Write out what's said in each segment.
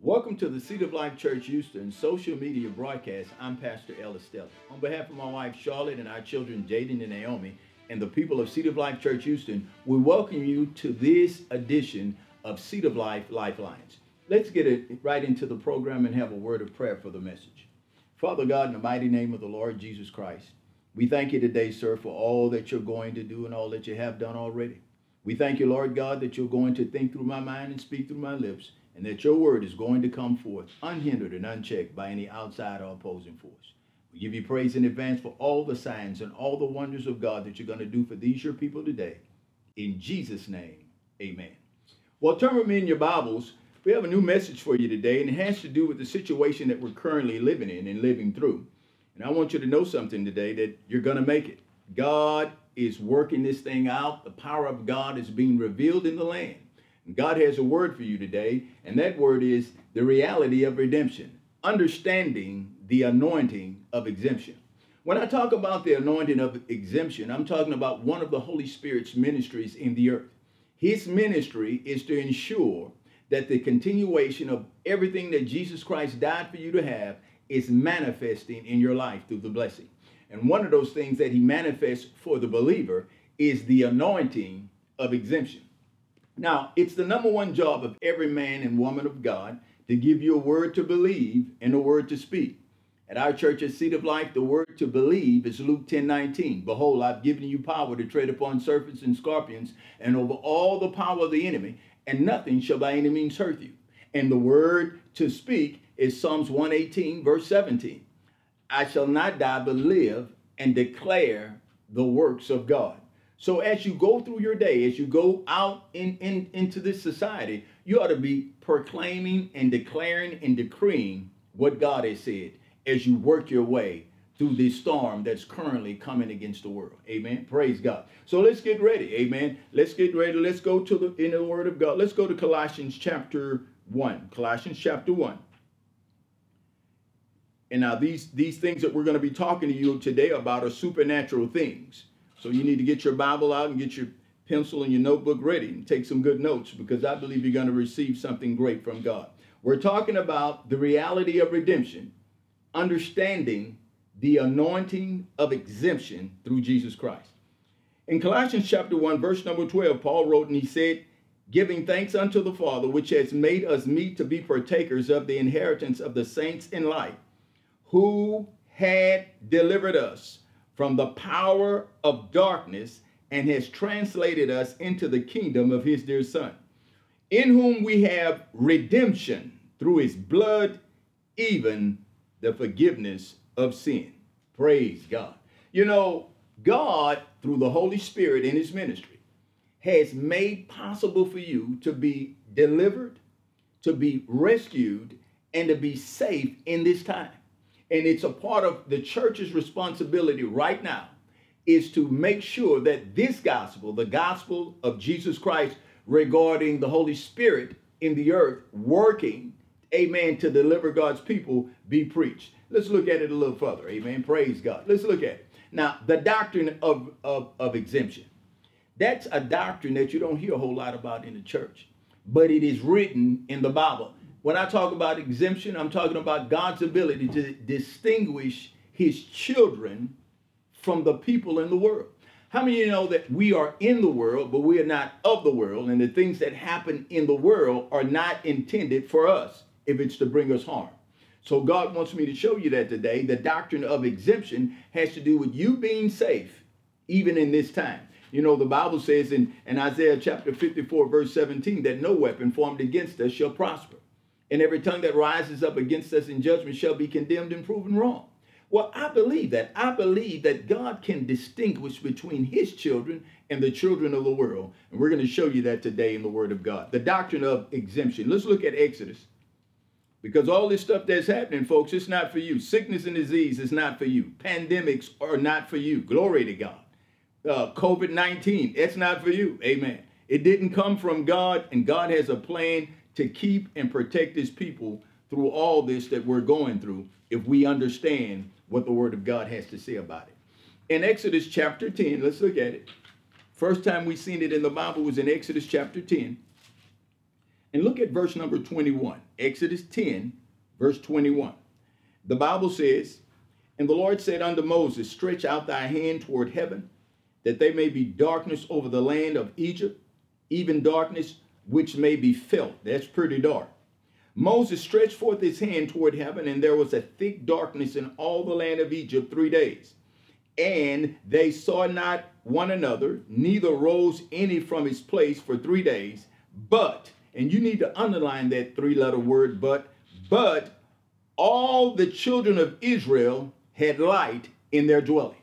Welcome to the Seed of Life Church Houston social media broadcast. I'm Pastor Ellis Stelly. On behalf of my wife Charlotte and our children Jaden and Naomi and the people of Seed of Life Church Houston, we welcome you to this edition of Seed of Life Lifelines. Let's get it right into the program and have a word of prayer for the message. Father God, in the mighty name of the Lord Jesus Christ, we thank you today, sir, for all that you're going to do and all that you have done already. We thank you, Lord God, that you're going to think through my mind and speak through my lips, and that your word is going to come forth unhindered and unchecked by any outside or opposing force. We give you praise in advance for all the signs and all the wonders of God that you're going to do for these your people today. In Jesus' name, amen. Well, turn with me in your Bibles. We have a new message for you today, and it has to do with the situation that we're currently living in and living through. And I want you to know something today that you're going to make it. God is working this thing out. The power of God is being revealed in the land. God has a word for you today, and that word is the reality of redemption, understanding the anointing of exemption. When I talk about the anointing of exemption, I'm talking about one of the Holy Spirit's ministries in the earth. His ministry is to ensure that the continuation of everything that Jesus Christ died for you to have is manifesting in your life through the blessing. And one of those things that he manifests for the believer is the anointing of exemption. Now, it's the number one job of every man and woman of God to give you a word to believe and a word to speak. At our church at of Life, the word to believe is Luke 10 19. Behold, I've given you power to tread upon serpents and scorpions and over all the power of the enemy, and nothing shall by any means hurt you. And the word to speak is Psalms 118, verse 17. I shall not die, but live and declare the works of God. So as you go through your day, as you go out in, in, into this society, you ought to be proclaiming and declaring and decreeing what God has said as you work your way through this storm that's currently coming against the world. Amen. Praise God. So let's get ready. Amen. Let's get ready. Let's go to the in the word of God. Let's go to Colossians chapter 1. Colossians chapter 1. And now these these things that we're going to be talking to you today about are supernatural things. So you need to get your Bible out and get your pencil and your notebook ready and take some good notes because I believe you're going to receive something great from God. We're talking about the reality of redemption, understanding the anointing of exemption through Jesus Christ. In Colossians chapter 1, verse number 12, Paul wrote and he said, Giving thanks unto the Father, which has made us meet to be partakers of the inheritance of the saints in light who had delivered us from the power of darkness and has translated us into the kingdom of his dear Son, in whom we have redemption through his blood, even the forgiveness of sin. Praise God. You know, God, through the Holy Spirit in his ministry, has made possible for you to be delivered, to be rescued, and to be safe in this time. And it's a part of the church's responsibility right now is to make sure that this gospel, the gospel of Jesus Christ regarding the Holy Spirit in the earth working, amen, to deliver God's people, be preached. Let's look at it a little further. Amen. Praise God. Let's look at it. Now, the doctrine of, of, of exemption. That's a doctrine that you don't hear a whole lot about in the church, but it is written in the Bible. When I talk about exemption, I'm talking about God's ability to distinguish his children from the people in the world. How many of you know that we are in the world, but we are not of the world, and the things that happen in the world are not intended for us if it's to bring us harm? So God wants me to show you that today. The doctrine of exemption has to do with you being safe, even in this time. You know, the Bible says in, in Isaiah chapter 54, verse 17, that no weapon formed against us shall prosper and every tongue that rises up against us in judgment shall be condemned and proven wrong. Well, I believe that. I believe that God can distinguish between his children and the children of the world. And we're going to show you that today in the Word of God. The doctrine of exemption. Let's look at Exodus. Because all this stuff that's happening, folks, it's not for you. Sickness and disease is not for you. Pandemics are not for you. Glory to God. Uh, COVID 19, it's not for you. Amen. It didn't come from God, and God has a plan to keep and protect his people through all this that we're going through if we understand what the word of God has to say about it. In Exodus chapter 10, let's look at it. First time we've seen it in the Bible was in Exodus chapter 10. And look at verse number 21. Exodus 10, verse 21. The Bible says, And the Lord said unto Moses, Stretch out thy hand toward heaven, that there may be darkness over the land of Egypt, even darkness which may be felt. That's pretty dark. Moses stretched forth his hand toward heaven, and there was a thick darkness in all the land of Egypt three days. And they saw not one another, neither rose any from his place for three days. But, and you need to underline that three letter word, but, but all the children of Israel had light in their dwelling.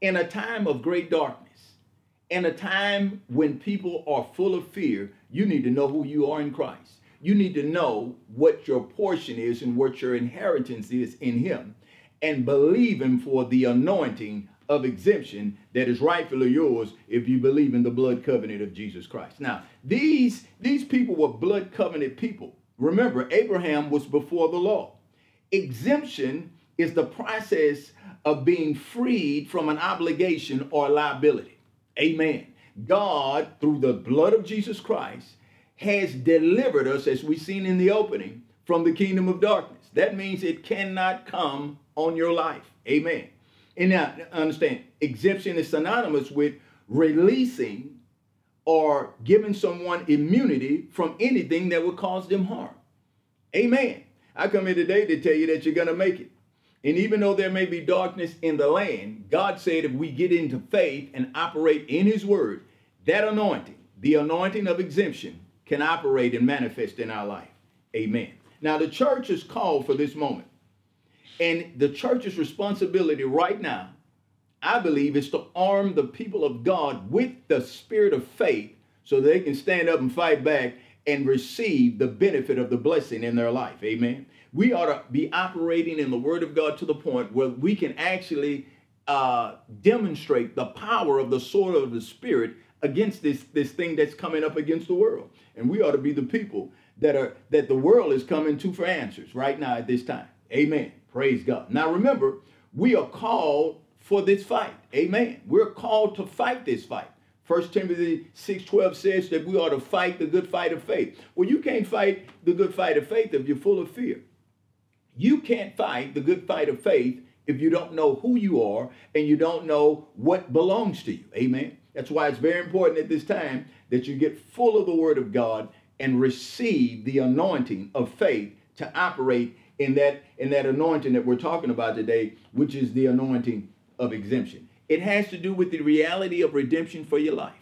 In a time of great darkness, in a time when people are full of fear, you need to know who you are in Christ. You need to know what your portion is and what your inheritance is in Him and believe Him for the anointing of exemption that is rightfully yours if you believe in the blood covenant of Jesus Christ. Now, these, these people were blood covenant people. Remember, Abraham was before the law. Exemption is the process of being freed from an obligation or liability. Amen. God, through the blood of Jesus Christ, has delivered us, as we've seen in the opening, from the kingdom of darkness. That means it cannot come on your life. Amen. And now, understand, exemption is synonymous with releasing or giving someone immunity from anything that would cause them harm. Amen. I come here today to tell you that you're going to make it. And even though there may be darkness in the land, God said if we get into faith and operate in His Word, that anointing, the anointing of exemption, can operate and manifest in our life. Amen. Now, the church is called for this moment. And the church's responsibility right now, I believe, is to arm the people of God with the spirit of faith so they can stand up and fight back and receive the benefit of the blessing in their life. Amen. We ought to be operating in the Word of God to the point where we can actually uh, demonstrate the power of the sword of the Spirit against this, this thing that's coming up against the world. And we ought to be the people that are that the world is coming to for answers right now at this time. Amen. Praise God. Now remember, we are called for this fight. Amen. We're called to fight this fight. First Timothy 6:12 says that we ought to fight the good fight of faith. Well, you can't fight the good fight of faith if you're full of fear. You can't fight the good fight of faith if you don't know who you are and you don't know what belongs to you. Amen. That's why it's very important at this time that you get full of the Word of God and receive the anointing of faith to operate in that in that anointing that we're talking about today, which is the anointing of exemption. It has to do with the reality of redemption for your life.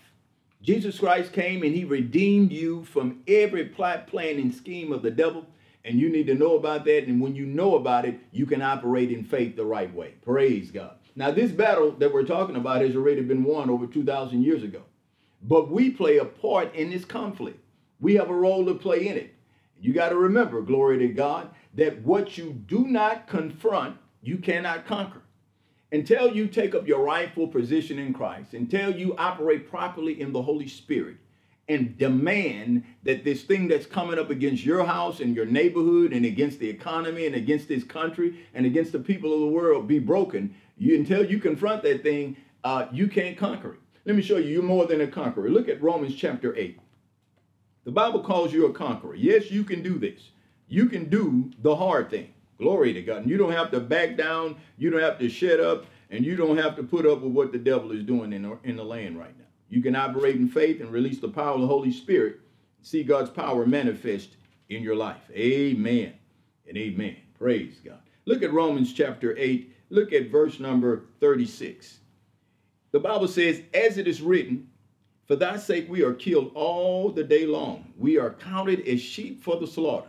Jesus Christ came and he redeemed you from every plot, plan, and scheme of the devil. And you need to know about that. And when you know about it, you can operate in faith the right way. Praise God. Now, this battle that we're talking about has already been won over 2,000 years ago. But we play a part in this conflict. We have a role to play in it. You got to remember, glory to God, that what you do not confront, you cannot conquer. Until you take up your rightful position in Christ, until you operate properly in the Holy Spirit, and demand that this thing that's coming up against your house and your neighborhood and against the economy and against this country and against the people of the world be broken, you, until you confront that thing, uh, you can't conquer it. Let me show you, you're more than a conqueror. Look at Romans chapter 8. The Bible calls you a conqueror. Yes, you can do this. You can do the hard thing. Glory to God. And you don't have to back down. You don't have to shut up. And you don't have to put up with what the devil is doing in the, in the land right now. You can operate in faith and release the power of the Holy Spirit. See God's power manifest in your life. Amen and amen. Praise God. Look at Romans chapter 8 Look at verse number 36. The Bible says, As it is written, For thy sake we are killed all the day long. We are counted as sheep for the slaughter.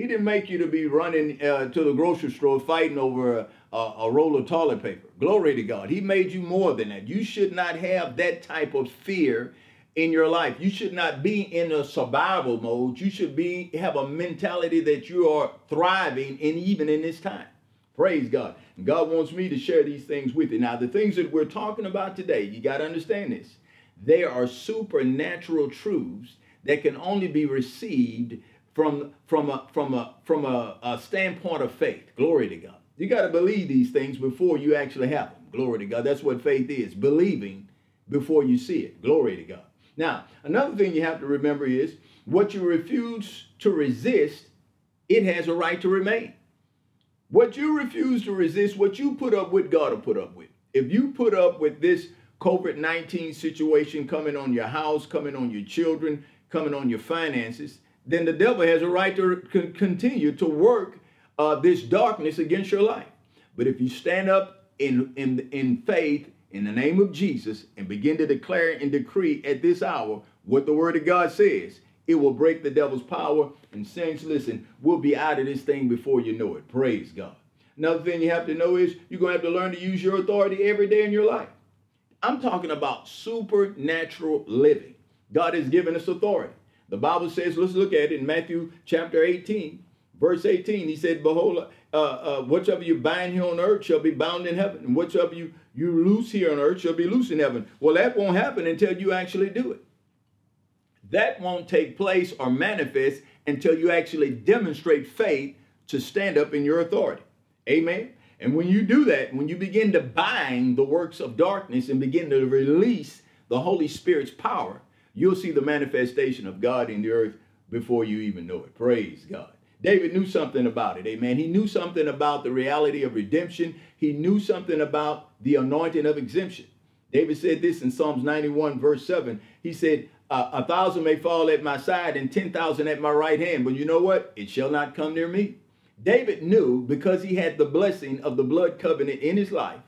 He didn't make you to be running uh, to the grocery store fighting over a, a, roll of toilet paper. Glory to God. He made you more than that. You should not have that type of fear in your life. You should not be in a survival mode. You should be have a mentality that you are thriving in even in this time. Praise God. And God wants me to share these things with you. Now, the things that we're talking about today, you got to understand this. They are supernatural truths that can only be received from from a from a from a, a standpoint of faith. Glory to God. You got to believe these things before you actually have them. Glory to God. That's what faith is. Believing before you see it. Glory to God. Now, another thing you have to remember is what you refuse to resist, it has a right to remain. What you refuse to resist, what you put up with, God will put up with. If you put up with this COVID 19 situation coming on your house, coming on your children, coming on your finances, then the devil has a right to continue to work uh, this darkness against your life. But if you stand up in, in, in faith in the name of Jesus and begin to declare and decree at this hour what the word of God says, it will break the devil's power. And saints, listen, we'll be out of this thing before you know it. Praise God. Another thing you have to know is you're going to have to learn to use your authority every day in your life. I'm talking about supernatural living. God has given us authority. The Bible says, let's look at it in Matthew chapter 18, verse 18. He said, Behold, uh, uh, whatsoever you bind here on earth shall be bound in heaven, and whatsoever you, you loose here on earth shall be loose in heaven. Well, that won't happen until you actually do it. That won't take place or manifest until you actually demonstrate faith to stand up in your authority. Amen. And when you do that, when you begin to bind the works of darkness and begin to release the Holy Spirit's power, you'll see the manifestation of God in the earth before you even know it. Praise God. David knew something about it. Amen. He knew something about the reality of redemption. He knew something about the anointing of exemption. David said this in Psalms 91, verse 7. He said, A thousand may fall at my side and 10,000 at my right hand, but you know what? It shall not come near me. David knew because he had the blessing of the blood covenant in his life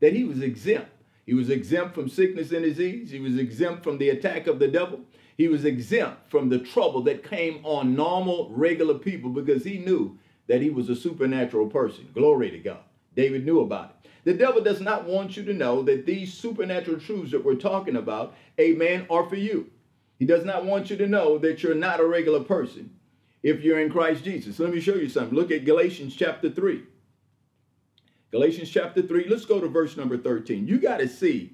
that he was exempt. He was exempt from sickness and disease. He was exempt from the attack of the devil. He was exempt from the trouble that came on normal, regular people because he knew that he was a supernatural person. Glory to God. David knew about it. The devil does not want you to know that these supernatural truths that we're talking about, amen, are for you. He does not want you to know that you're not a regular person if you're in Christ Jesus. Let me show you something. Look at Galatians chapter 3. Galatians chapter 3, let's go to verse number 13. You got to see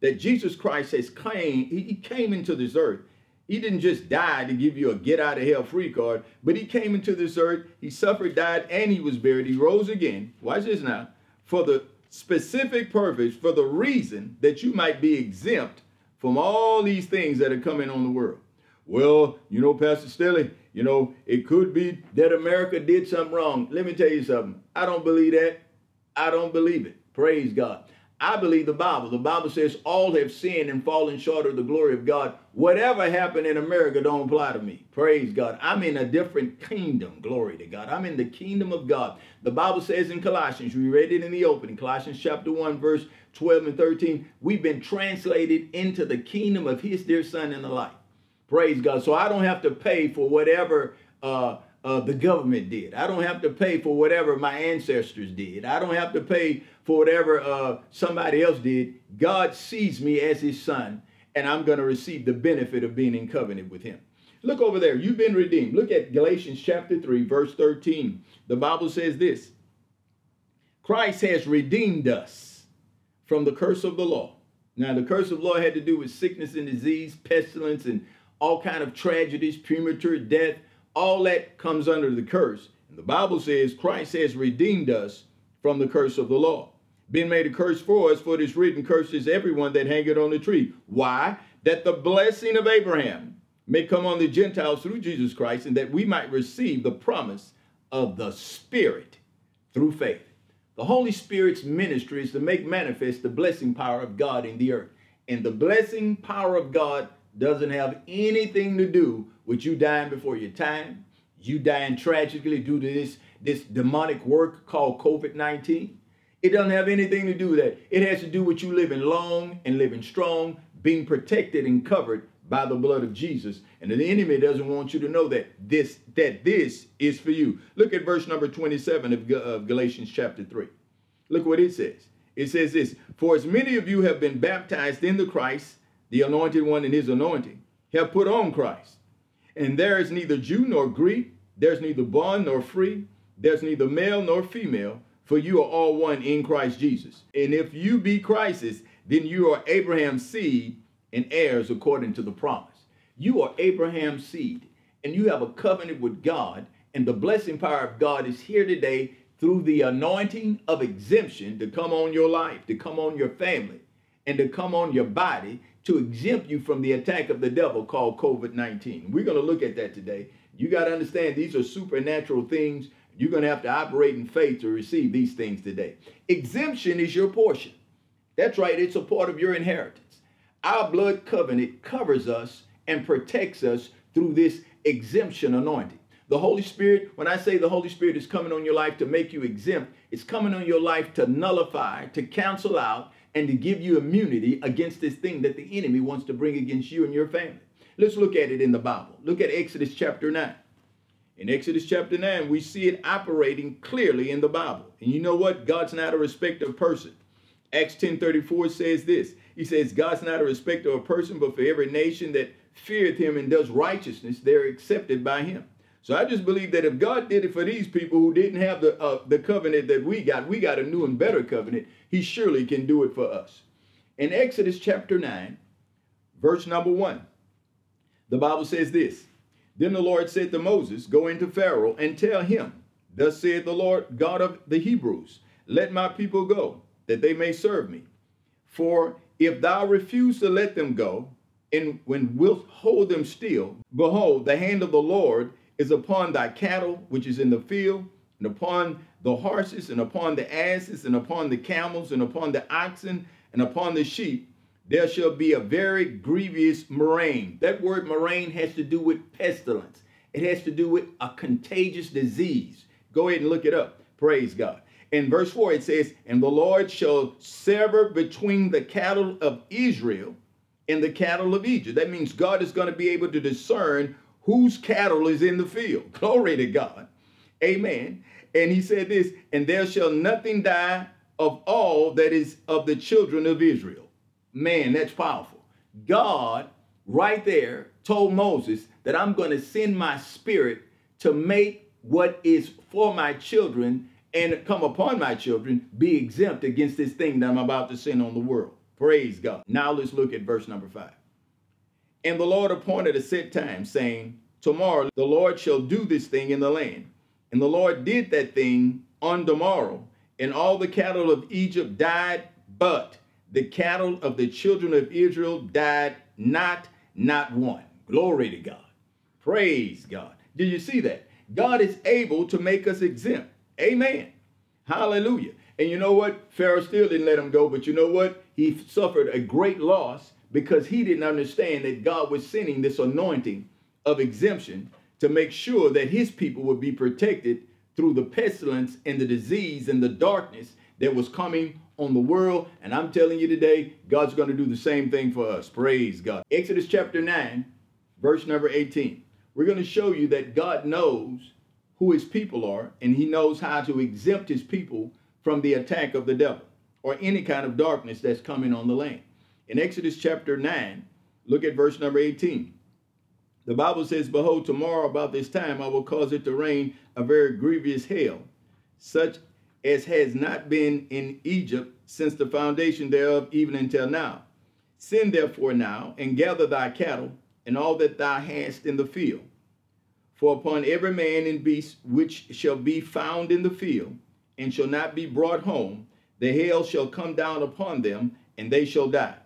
that Jesus Christ has came, he came into this earth. He didn't just die to give you a get out of hell free card, but he came into this earth, he suffered, died, and he was buried. He rose again. Watch this now. For the specific purpose, for the reason that you might be exempt from all these things that are coming on the world. Well, you know, Pastor Stelly, you know, it could be that America did something wrong. Let me tell you something. I don't believe that. I don't believe it. Praise God. I believe the Bible. The Bible says all have sinned and fallen short of the glory of God. Whatever happened in America don't apply to me. Praise God. I'm in a different kingdom. Glory to God. I'm in the kingdom of God. The Bible says in Colossians, we read it in the opening, Colossians chapter 1, verse 12 and 13, we've been translated into the kingdom of his dear son in the light. Praise God. So I don't have to pay for whatever uh, uh, the government did. I don't have to pay for whatever my ancestors did. I don't have to pay for whatever uh, somebody else did. God sees me as his son, and I'm going to receive the benefit of being in covenant with him. Look over there. You've been redeemed. Look at Galatians chapter 3, verse 13. The Bible says this Christ has redeemed us from the curse of the law. Now, the curse of law had to do with sickness and disease, pestilence, and all kind of tragedies, premature death, all that comes under the curse. And the Bible says Christ has redeemed us from the curse of the law. Been made a curse for us, for it is written, curses everyone that hangeth on the tree. Why? That the blessing of Abraham may come on the Gentiles through Jesus Christ, and that we might receive the promise of the Spirit through faith. The Holy Spirit's ministry is to make manifest the blessing power of God in the earth. And the blessing power of God doesn't have anything to do with you dying before your time, you dying tragically due to this, this demonic work called COVID 19. It doesn't have anything to do with that. It has to do with you living long and living strong, being protected and covered by the blood of Jesus. And the enemy doesn't want you to know that this that this is for you. Look at verse number 27 of, of Galatians chapter 3. Look what it says. It says this, for as many of you have been baptized in the Christ the anointed one and his anointing, have put on Christ. And there is neither Jew nor Greek, there's neither bond nor free, there's neither male nor female, for you are all one in Christ Jesus. And if you be Christ's, then you are Abraham's seed and heirs according to the promise. You are Abraham's seed, and you have a covenant with God, and the blessing power of God is here today through the anointing of exemption to come on your life, to come on your family, and to come on your body to exempt you from the attack of the devil called COVID 19. We're going to look at that today. You got to understand these are supernatural things. You're going to have to operate in faith to receive these things today. Exemption is your portion. That's right, it's a part of your inheritance. Our blood covenant covers us and protects us through this exemption anointing. The Holy Spirit, when I say the Holy Spirit is coming on your life to make you exempt, it's coming on your life to nullify, to cancel out, and to give you immunity against this thing that the enemy wants to bring against you and your family. Let's look at it in the Bible. Look at Exodus chapter 9. In Exodus chapter 9, we see it operating clearly in the Bible. And you know what? God's not a respecter of person. Acts 10:34 says this. He says, God's not a respecter of a person, but for every nation that feareth him and does righteousness, they're accepted by him. So I just believe that if God did it for these people who didn't have the uh, the covenant that we got, we got a new and better covenant. He surely can do it for us. In Exodus chapter 9, verse number 1, the Bible says this. Then the Lord said to Moses, Go into Pharaoh and tell him, Thus saith the Lord God of the Hebrews, Let my people go, that they may serve me. For if thou refuse to let them go, and when wilt hold them still, behold, the hand of the Lord is upon thy cattle which is in the field, and upon the horses, and upon the asses, and upon the camels, and upon the oxen, and upon the sheep, there shall be a very grievous murrain. That word murrain has to do with pestilence. It has to do with a contagious disease. Go ahead and look it up. Praise God. In verse 4, it says, And the Lord shall sever between the cattle of Israel and the cattle of Egypt. That means God is going to be able to discern whose cattle is in the field. Glory to God. Amen. And he said this, and there shall nothing die of all that is of the children of Israel. Man, that's powerful. God, right there, told Moses that I'm going to send my spirit to make what is for my children and come upon my children be exempt against this thing that I'm about to send on the world. Praise God. Now let's look at verse number five. And the Lord appointed a set time, saying, Tomorrow the Lord shall do this thing in the land. And the Lord did that thing on the morrow, and all the cattle of Egypt died, but the cattle of the children of Israel died not, not one. Glory to God. Praise God. Did you see that? God is able to make us exempt. Amen. Hallelujah. And you know what? Pharaoh still didn't let him go, but you know what? He suffered a great loss because he didn't understand that God was sending this anointing of exemption to make sure that his people would be protected through the pestilence and the disease and the darkness that was coming on the world. And I'm telling you today, God's going to do the same thing for us. Praise God. Exodus chapter 9, verse number 18. We're going to show you that God knows who his people are and he knows how to exempt his people from the attack of the devil or any kind of darkness that's coming on the land. In Exodus chapter 9, look at verse number 18. The Bible says, Behold, tomorrow about this time I will cause it to rain a very grievous hail, such as has not been in Egypt since the foundation thereof, even until now. Send therefore now and gather thy cattle and all that thou hast in the field. For upon every man and beast which shall be found in the field, and shall not be brought home, the hail shall come down upon them, and they shall die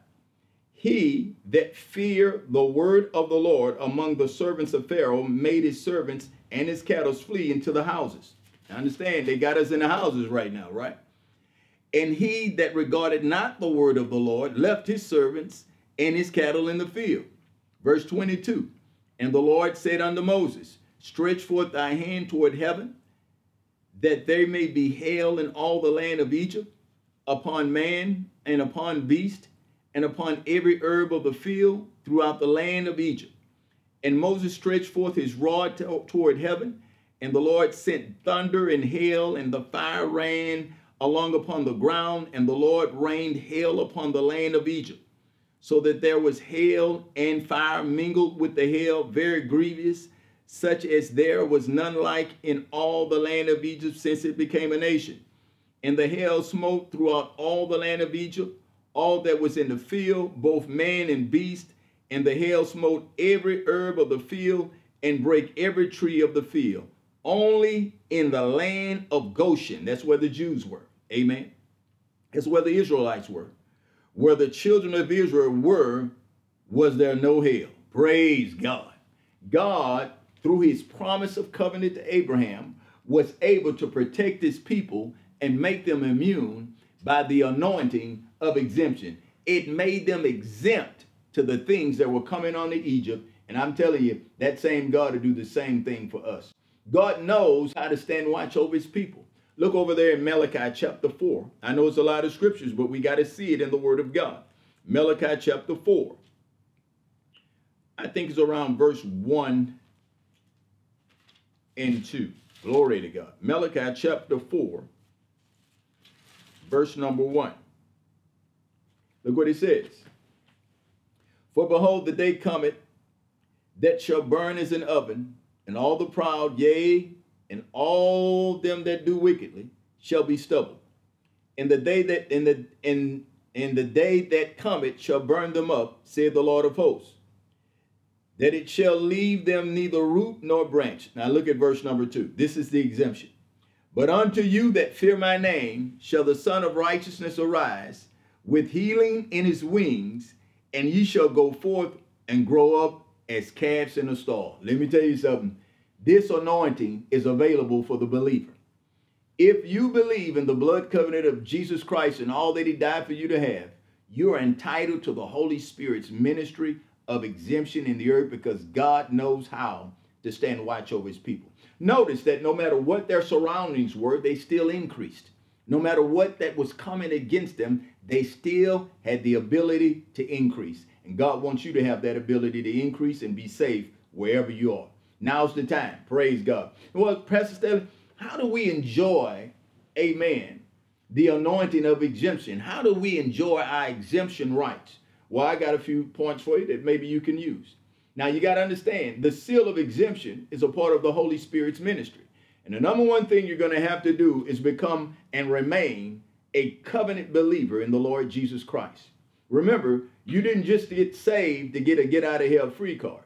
he that fear the word of the Lord among the servants of Pharaoh made his servants and his cattle flee into the houses. Understand they got us in the houses right now, right? And he that regarded not the word of the Lord left his servants and his cattle in the field. Verse 22 And the Lord said unto Moses, Stretch forth thy hand toward heaven, that there may be hail in all the land of Egypt, upon man and upon beast and upon every herb of the field throughout the land of Egypt. And Moses stretched forth his rod toward heaven, and the Lord sent thunder and hail, and the fire ran along upon the ground, and the Lord rained hail upon the land of Egypt. so that there was hail and fire mingled with the hail, very grievous, such as there was none like in all the land of Egypt since it became a nation. And the hail smote throughout all the land of Egypt, all that was in the field, both man and beast. And the hail smote every herb of the field and break every tree of the field. Only in the land of Goshen, that's where the Jews were. Amen. That's where the Israelites were. Where the children of Israel were, was there no hail. Praise God. God, through his promise of covenant to Abraham, was able to protect his people and make them immune by the anointing of exemption. It made them exempt to the things that were coming on to Egypt. And I'm telling you, that same God to do the same thing for us. God knows how to stand watch over his people. Look over there in Malachi chapter 4. I know it's a lot of scriptures, but we got to see it in the word of God. Malachi chapter 4. I think it's around verse 1 and 2. Glory to God. Malachi chapter 4, verse number 1. Look what it says. For behold, the day cometh that shall burn as an oven, and all the proud, yea, and all them that do wickedly shall be stubble. In the day that in the in in the day that cometh shall burn them up, saith the Lord of hosts, that it shall leave them neither root nor branch. Now look at verse number two. This is the exemption. But unto you that fear my name shall the Sun of Righteousness arise with healing in his wings, and ye shall go forth and grow up as calves in a stall. Let me tell you something. This anointing is available for the believer. If you believe in the blood covenant of Jesus Christ and all that he died for you to have, you are entitled to the Holy Spirit's ministry of exemption in the earth because God knows how to stand watch over his people. Notice that no matter what their surroundings were, they still increased. No matter what that was coming against them, they still had the ability to increase. And God wants you to have that ability to increase and be safe wherever you are. Now's the time. Praise God. Well, Pastor Stelly, how do we enjoy, amen, the anointing of exemption? How do we enjoy our exemption rights? Well, I got a few points for you that maybe you can use. Now, you got to understand the seal of exemption is a part of the Holy Spirit's ministry. And the number one thing you're going to have to do is become and remain a covenant believer in the Lord Jesus Christ. Remember, you didn't just get saved to get a get out of hell free card.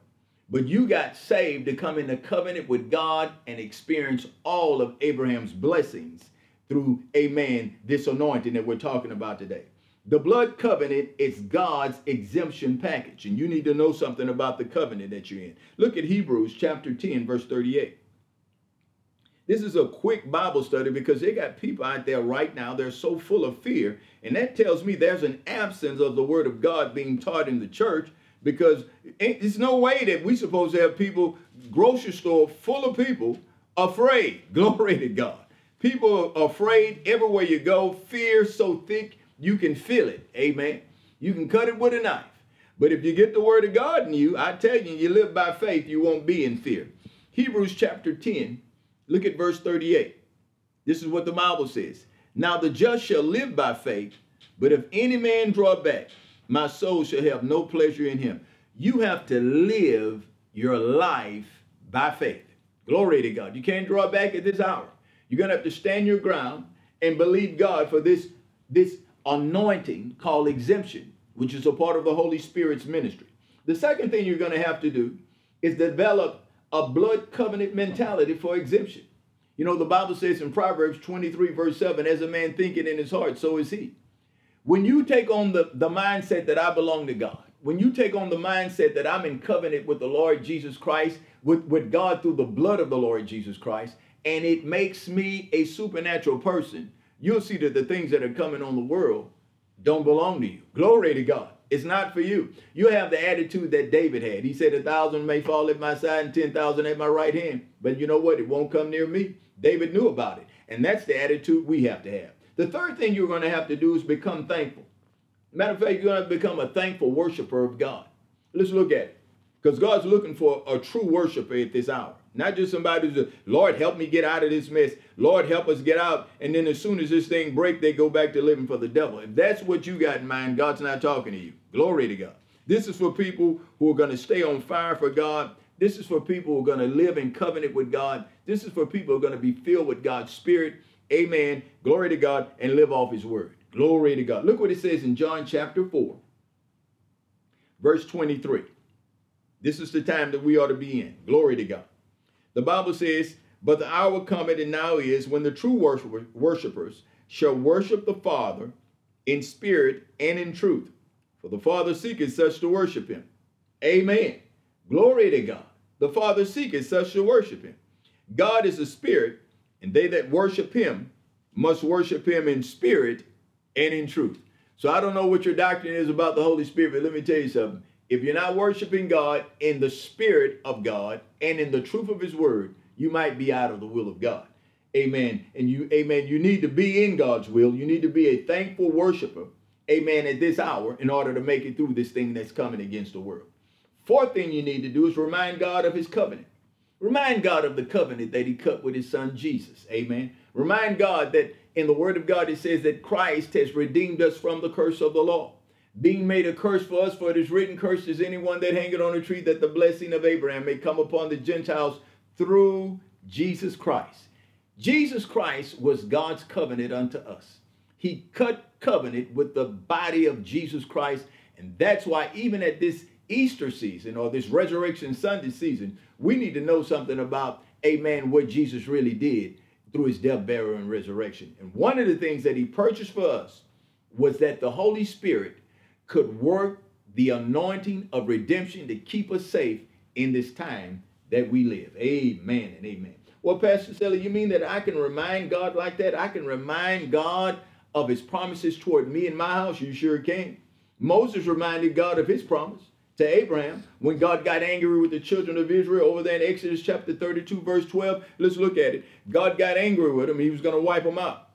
But you got saved to come into covenant with God and experience all of Abraham's blessings through, amen, this anointing that we're talking about today. The blood covenant is God's exemption package, and you need to know something about the covenant that you're in. Look at Hebrews chapter 10, verse 38. This is a quick Bible study because they got people out there right now, they're so full of fear. And that tells me there's an absence of the word of God being taught in the church because it's no way that we supposed to have people grocery store full of people afraid. Glory to god. People are afraid everywhere you go fear so thick you can feel it. Amen. You can cut it with a knife. But if you get the word of god in you i tell you you live by faith you won't be in fear. Hebrews chapter 10 look at verse 38 this is what the bible says now the just shall live by faith but if any man draw back my soul shall have no pleasure in him. You have to live your life by faith. Glory to God. You can't draw back at this hour. You're going to have to stand your ground and believe God for this, this anointing called exemption, which is a part of the Holy Spirit's ministry. The second thing you're going to have to do is develop a blood covenant mentality for exemption. You know, the Bible says in Proverbs 23, verse 7, as a man thinketh in his heart, so is he. When you take on the, the mindset that I belong to God, when you take on the mindset that I'm in covenant with the Lord Jesus Christ, with, with God through the blood of the Lord Jesus Christ, and it makes me a supernatural person, you'll see that the things that are coming on the world don't belong to you. Glory to God. It's not for you. You have the attitude that David had. He said, A thousand may fall at my side and 10,000 at my right hand. But you know what? It won't come near me. David knew about it. And that's the attitude we have to have. The third thing you're going to have to do is become thankful. Matter of fact, you're going to become a thankful worshiper of God. Let's look at it. Because God's looking for a true worshiper at this hour. Not just somebody who's, Lord, help me get out of this mess. Lord, help us get out. And then as soon as this thing break, they go back to living for the devil. If that's what you got in mind, God's not talking to you. Glory to God. This is for people who are going to stay on fire for God. This is for people who are going to live in covenant with God. This is for people who are going to be filled with God's Spirit. Amen. Glory to God and live off His word. Glory to God. Look what it says in John chapter 4, verse 23. This is the time that we ought to be in. Glory to God. The Bible says, But the hour cometh and now is when the true worshipers shall worship the Father in spirit and in truth. For the Father seeketh such to worship him. Amen. Glory to God. The Father seeketh such to worship him. God is a spirit, and they that worship him must worship him in spirit and in truth. So I don't know what your doctrine is about the Holy Spirit, but let me tell you something. If you're not worshiping God in the spirit of God and in the truth of his word, you might be out of the will of God. Amen. And you, amen, you need to be in God's will. You need to be a thankful worshiper amen, at this hour in order to make it through this thing that's coming against the world. Fourth thing you need to do is remind God of his covenant. Remind God of the covenant that he cut with his son Jesus. Amen. Remind God that in the word of God it says that Christ has redeemed us from the curse of the law. Being made a curse for us, for it is written, Cursed is anyone that hangeth on a tree, that the blessing of Abraham may come upon the Gentiles through Jesus Christ. Jesus Christ was God's covenant unto us. He cut covenant with the body of Jesus Christ. And that's why, even at this Easter season or this Resurrection Sunday season, we need to know something about, amen, what Jesus really did through his death, burial, and resurrection. And one of the things that he purchased for us was that the Holy Spirit could work the anointing of redemption to keep us safe in this time that we live. Amen and amen. Well, Pastor Stelly, you mean that I can remind God like that? I can remind God of his promises toward me and my house? You sure can. Moses reminded God of his promise to Abraham when God got angry with the children of Israel over there in Exodus chapter 32, verse 12. Let's look at it. God got angry with them. He was going to wipe them out.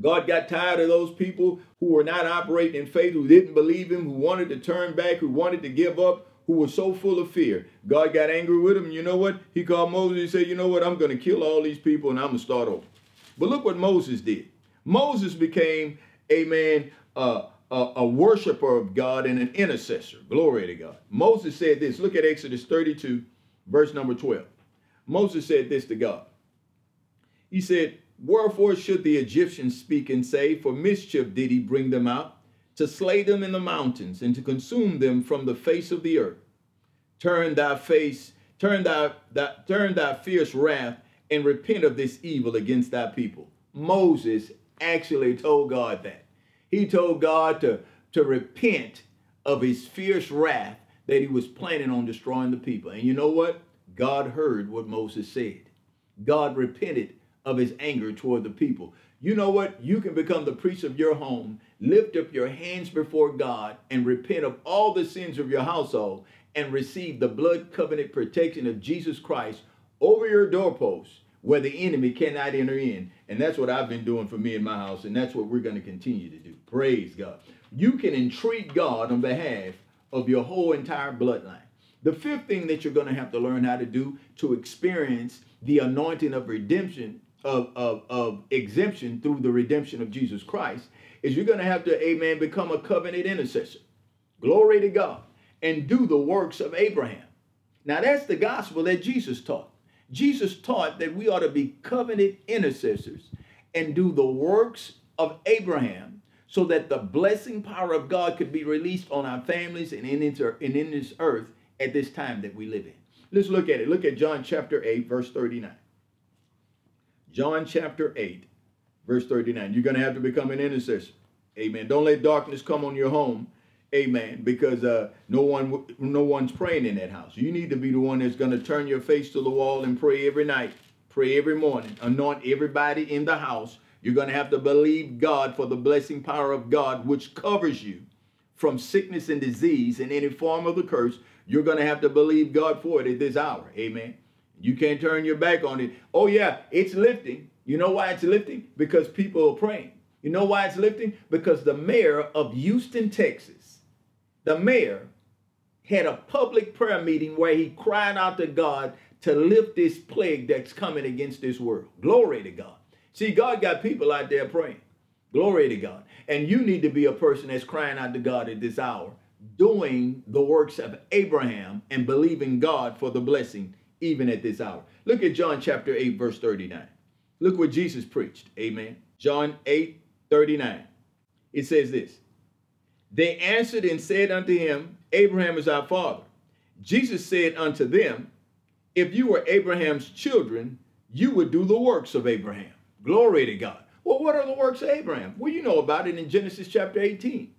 God got tired of those people who were not operating in faith, who didn't believe him, who wanted to turn back, who wanted to give up, who were so full of fear. God got angry with them. You know what? He called Moses and said, You know what? I'm going to kill all these people and I'm going to start over. But look what Moses did. Moses became a man, uh, a, a worshiper of God and an intercessor. Glory to God. Moses said this. Look at Exodus 32, verse number 12. Moses said this to God. He said, Wherefore should the Egyptians speak and say, For mischief did he bring them out, to slay them in the mountains, and to consume them from the face of the earth? Turn thy face, turn thy, thy turn thy fierce wrath, and repent of this evil against thy people. Moses actually told God that. He told God to, to repent of his fierce wrath that he was planning on destroying the people. And you know what? God heard what Moses said. God repented of his anger toward the people. You know what? You can become the priest of your home, lift up your hands before God, and repent of all the sins of your household and receive the blood covenant protection of Jesus Christ over your doorposts where the enemy cannot enter in. And that's what I've been doing for me in my house, and that's what we're going to continue to do. Praise God. You can entreat God on behalf of your whole entire bloodline. The fifth thing that you're going to have to learn how to do to experience the anointing of redemption, of, of, of exemption through the redemption of Jesus Christ, is you're going to have to, amen, become a covenant intercessor. Glory to God. And do the works of Abraham. Now, that's the gospel that Jesus taught. Jesus taught that we ought to be covenant intercessors and do the works of Abraham so that the blessing power of God could be released on our families and in, inter, and in this earth at this time that we live in. Let's look at it. Look at John chapter 8, verse 39. John chapter 8, verse 39. You're going to have to become an intercessor. Amen. Don't let darkness come on your home Amen. Because uh, no one, no one's praying in that house. You need to be the one that's going to turn your face to the wall and pray every night, pray every morning, anoint everybody in the house. You're going to have to believe God for the blessing power of God, which covers you from sickness and disease and any form of the curse. You're going to have to believe God for it at this hour. Amen. You can't turn your back on it. Oh, yeah, it's lifting. You know why it's lifting? Because people are praying. You know why it's lifting? Because the mayor of Houston, Texas, the mayor had a public prayer meeting where he cried out to God to lift this plague that's coming against this world. Glory to God. See, God got people out there praying. Glory to God. And you need to be a person that's crying out to God at this hour, doing the works of Abraham and believing God for the blessing even at this hour. Look at John chapter 8, verse 39. Look what Jesus preached. Amen. John 8, 39. It says this They answered and said unto him, Abraham is our father. Jesus said unto them, If you were Abraham's children, you would do the works of Abraham. Glory to God. Well, what are the works of Abraham? Well, you know about it in Genesis chapter 18.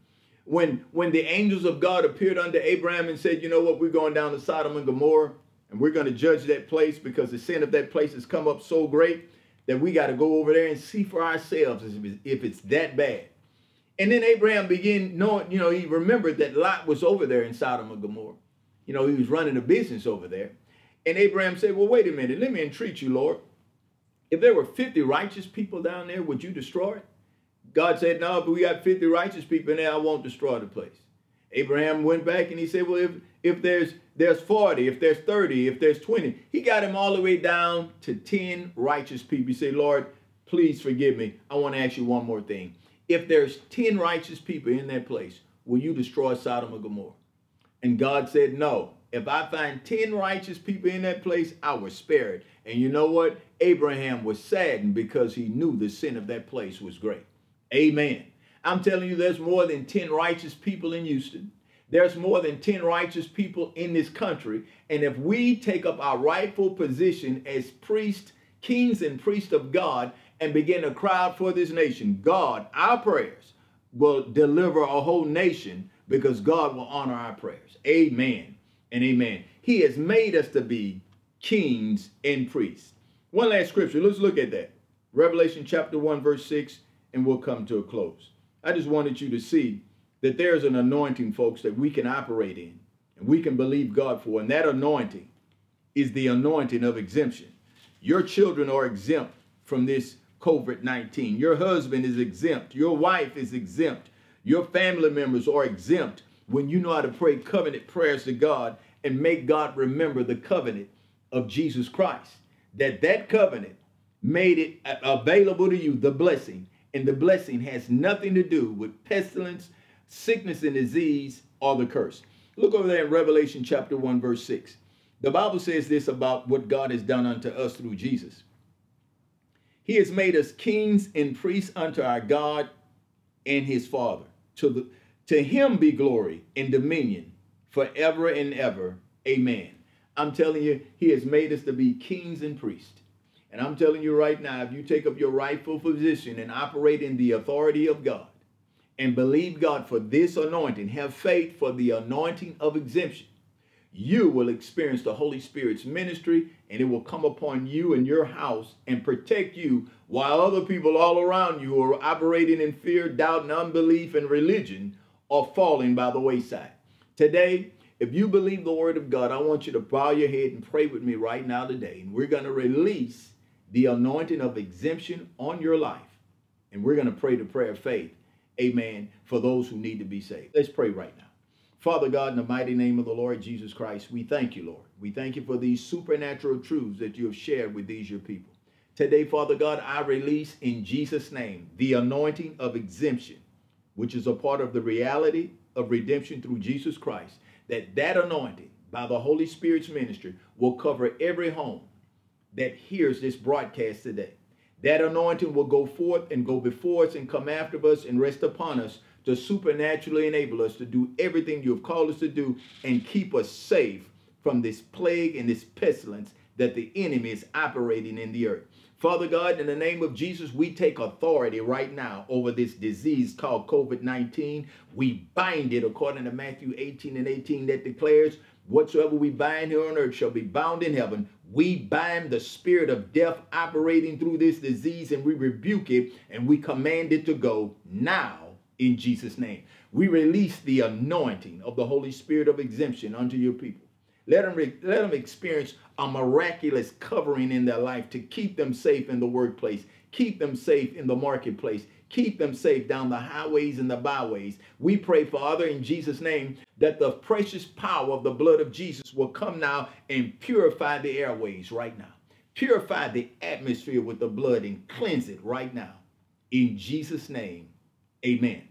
When, when the angels of God appeared unto Abraham and said, You know what, we're going down to Sodom and Gomorrah, and we're going to judge that place because the sin of that place has come up so great that we got to go over there and see for ourselves if it's that bad. And then Abraham began knowing, you know, he remembered that Lot was over there in Sodom and Gomorrah. You know, he was running a business over there. And Abraham said, Well, wait a minute, let me entreat you, Lord. If there were 50 righteous people down there, would you destroy it? God said, No, but we got 50 righteous people in there, I won't destroy the place. Abraham went back and he said, Well, if if there's there's 40, if there's 30, if there's 20, he got him all the way down to 10 righteous people. He said, Lord, please forgive me. I want to ask you one more thing. If there's 10 righteous people in that place, will you destroy Sodom and Gomorrah? And God said, No. If I find 10 righteous people in that place, I will spare it. And you know what? Abraham was saddened because he knew the sin of that place was great. Amen. I'm telling you, there's more than 10 righteous people in Houston. There's more than 10 righteous people in this country. And if we take up our rightful position as priests, kings, and priests of God and begin to cry out for this nation, God, our prayers will deliver a whole nation because God will honor our prayers. Amen and amen. He has made us to be kings and priests. One last scripture. Let's look at that. Revelation chapter 1, verse 6, and we'll come to a close. I just wanted you to see that there's an anointing, folks, that we can operate in and we can believe God for. And that anointing is the anointing of exemption. Your children are exempt from this COVID 19. Your husband is exempt. Your wife is exempt. Your family members are exempt when you know how to pray covenant prayers to God and make God remember the covenant of Jesus Christ. That that covenant made it available to you, the blessing. And the blessing has nothing to do with pestilence, sickness and disease, or the curse. Look over there in Revelation chapter 1, verse 6. The Bible says this about what God has done unto us through Jesus. He has made us kings and priests unto our God and his Father. To, the, to him be glory and dominion forever and ever. Amen. I'm telling you, he has made us to be kings and priests. And I'm telling you right now, if you take up your rightful position and operate in the authority of God, and believe God for this anointing, have faith for the anointing of exemption, you will experience the Holy Spirit's ministry and it will come upon you and your house and protect you while other people all around you are operating in fear, doubt, and unbelief and religion are falling by the wayside. Today, if you believe the word of God, I want you to bow your head and pray with me right now today. And we're going to release the anointing of exemption on your life. And we're going to pray the prayer of faith amen, for those who need to be saved. Let's pray right now. Father God, in the mighty name of the Lord Jesus Christ, we thank you, Lord. We thank you for these supernatural truths that you have shared with these your people. Today, Father God, I release in Jesus' name the anointing of exemption, which is a part of the reality of redemption through Jesus Christ, that that anointing by the Holy Spirit's ministry will cover every home that hears this broadcast today. That anointing will go forth and go before us and come after us and rest upon us to supernaturally enable us to do everything you have called us to do and keep us safe from this plague and this pestilence that the enemy is operating in the earth. Father God, in the name of Jesus, we take authority right now over this disease called COVID 19. We bind it according to Matthew 18 and 18 that declares, Whatsoever we bind here on earth shall be bound in heaven. We bind the spirit of death operating through this disease and we rebuke it and we command it to go now in Jesus' name. We release the anointing of the Holy Spirit of exemption unto your people. Let them, re- let them experience a miraculous covering in their life to keep them safe in the workplace, Keep them safe in the marketplace. Keep them safe down the highways and the byways. We pray, Father, in Jesus' name, that the precious power of the blood of Jesus will come now and purify the airways right now. Purify the atmosphere with the blood and cleanse it right now. In Jesus' name, amen.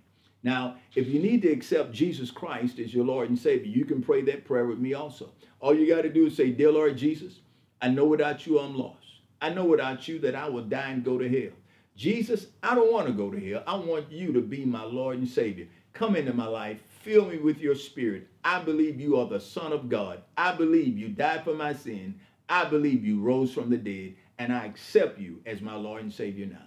Now, if you need to accept Jesus Christ as your Lord and Savior, you can pray that prayer with me also. All you got to do is say, Dear Lord Jesus, I know without you I'm lost. I know without you that I will die and go to hell. Jesus, I don't want to go to hell. I want you to be my Lord and Savior. Come into my life. Fill me with your spirit. I believe you are the Son of God. I believe you died for my sin. I believe you rose from the dead. And I accept you as my Lord and Savior now.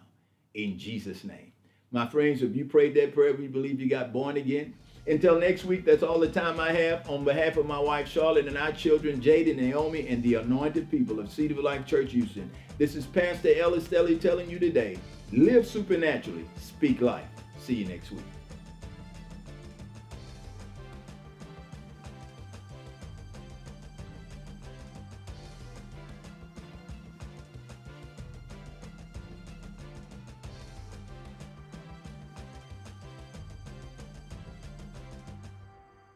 In Jesus' name. My friends, if you prayed that prayer, we believe you got born again. Until next week, that's all the time I have. On behalf of my wife Charlotte and our children, Jade and Naomi, and the anointed people of of Life Church Houston, this is Pastor Ellis Stelly telling you today Live supernaturally. Speak life. See you next week.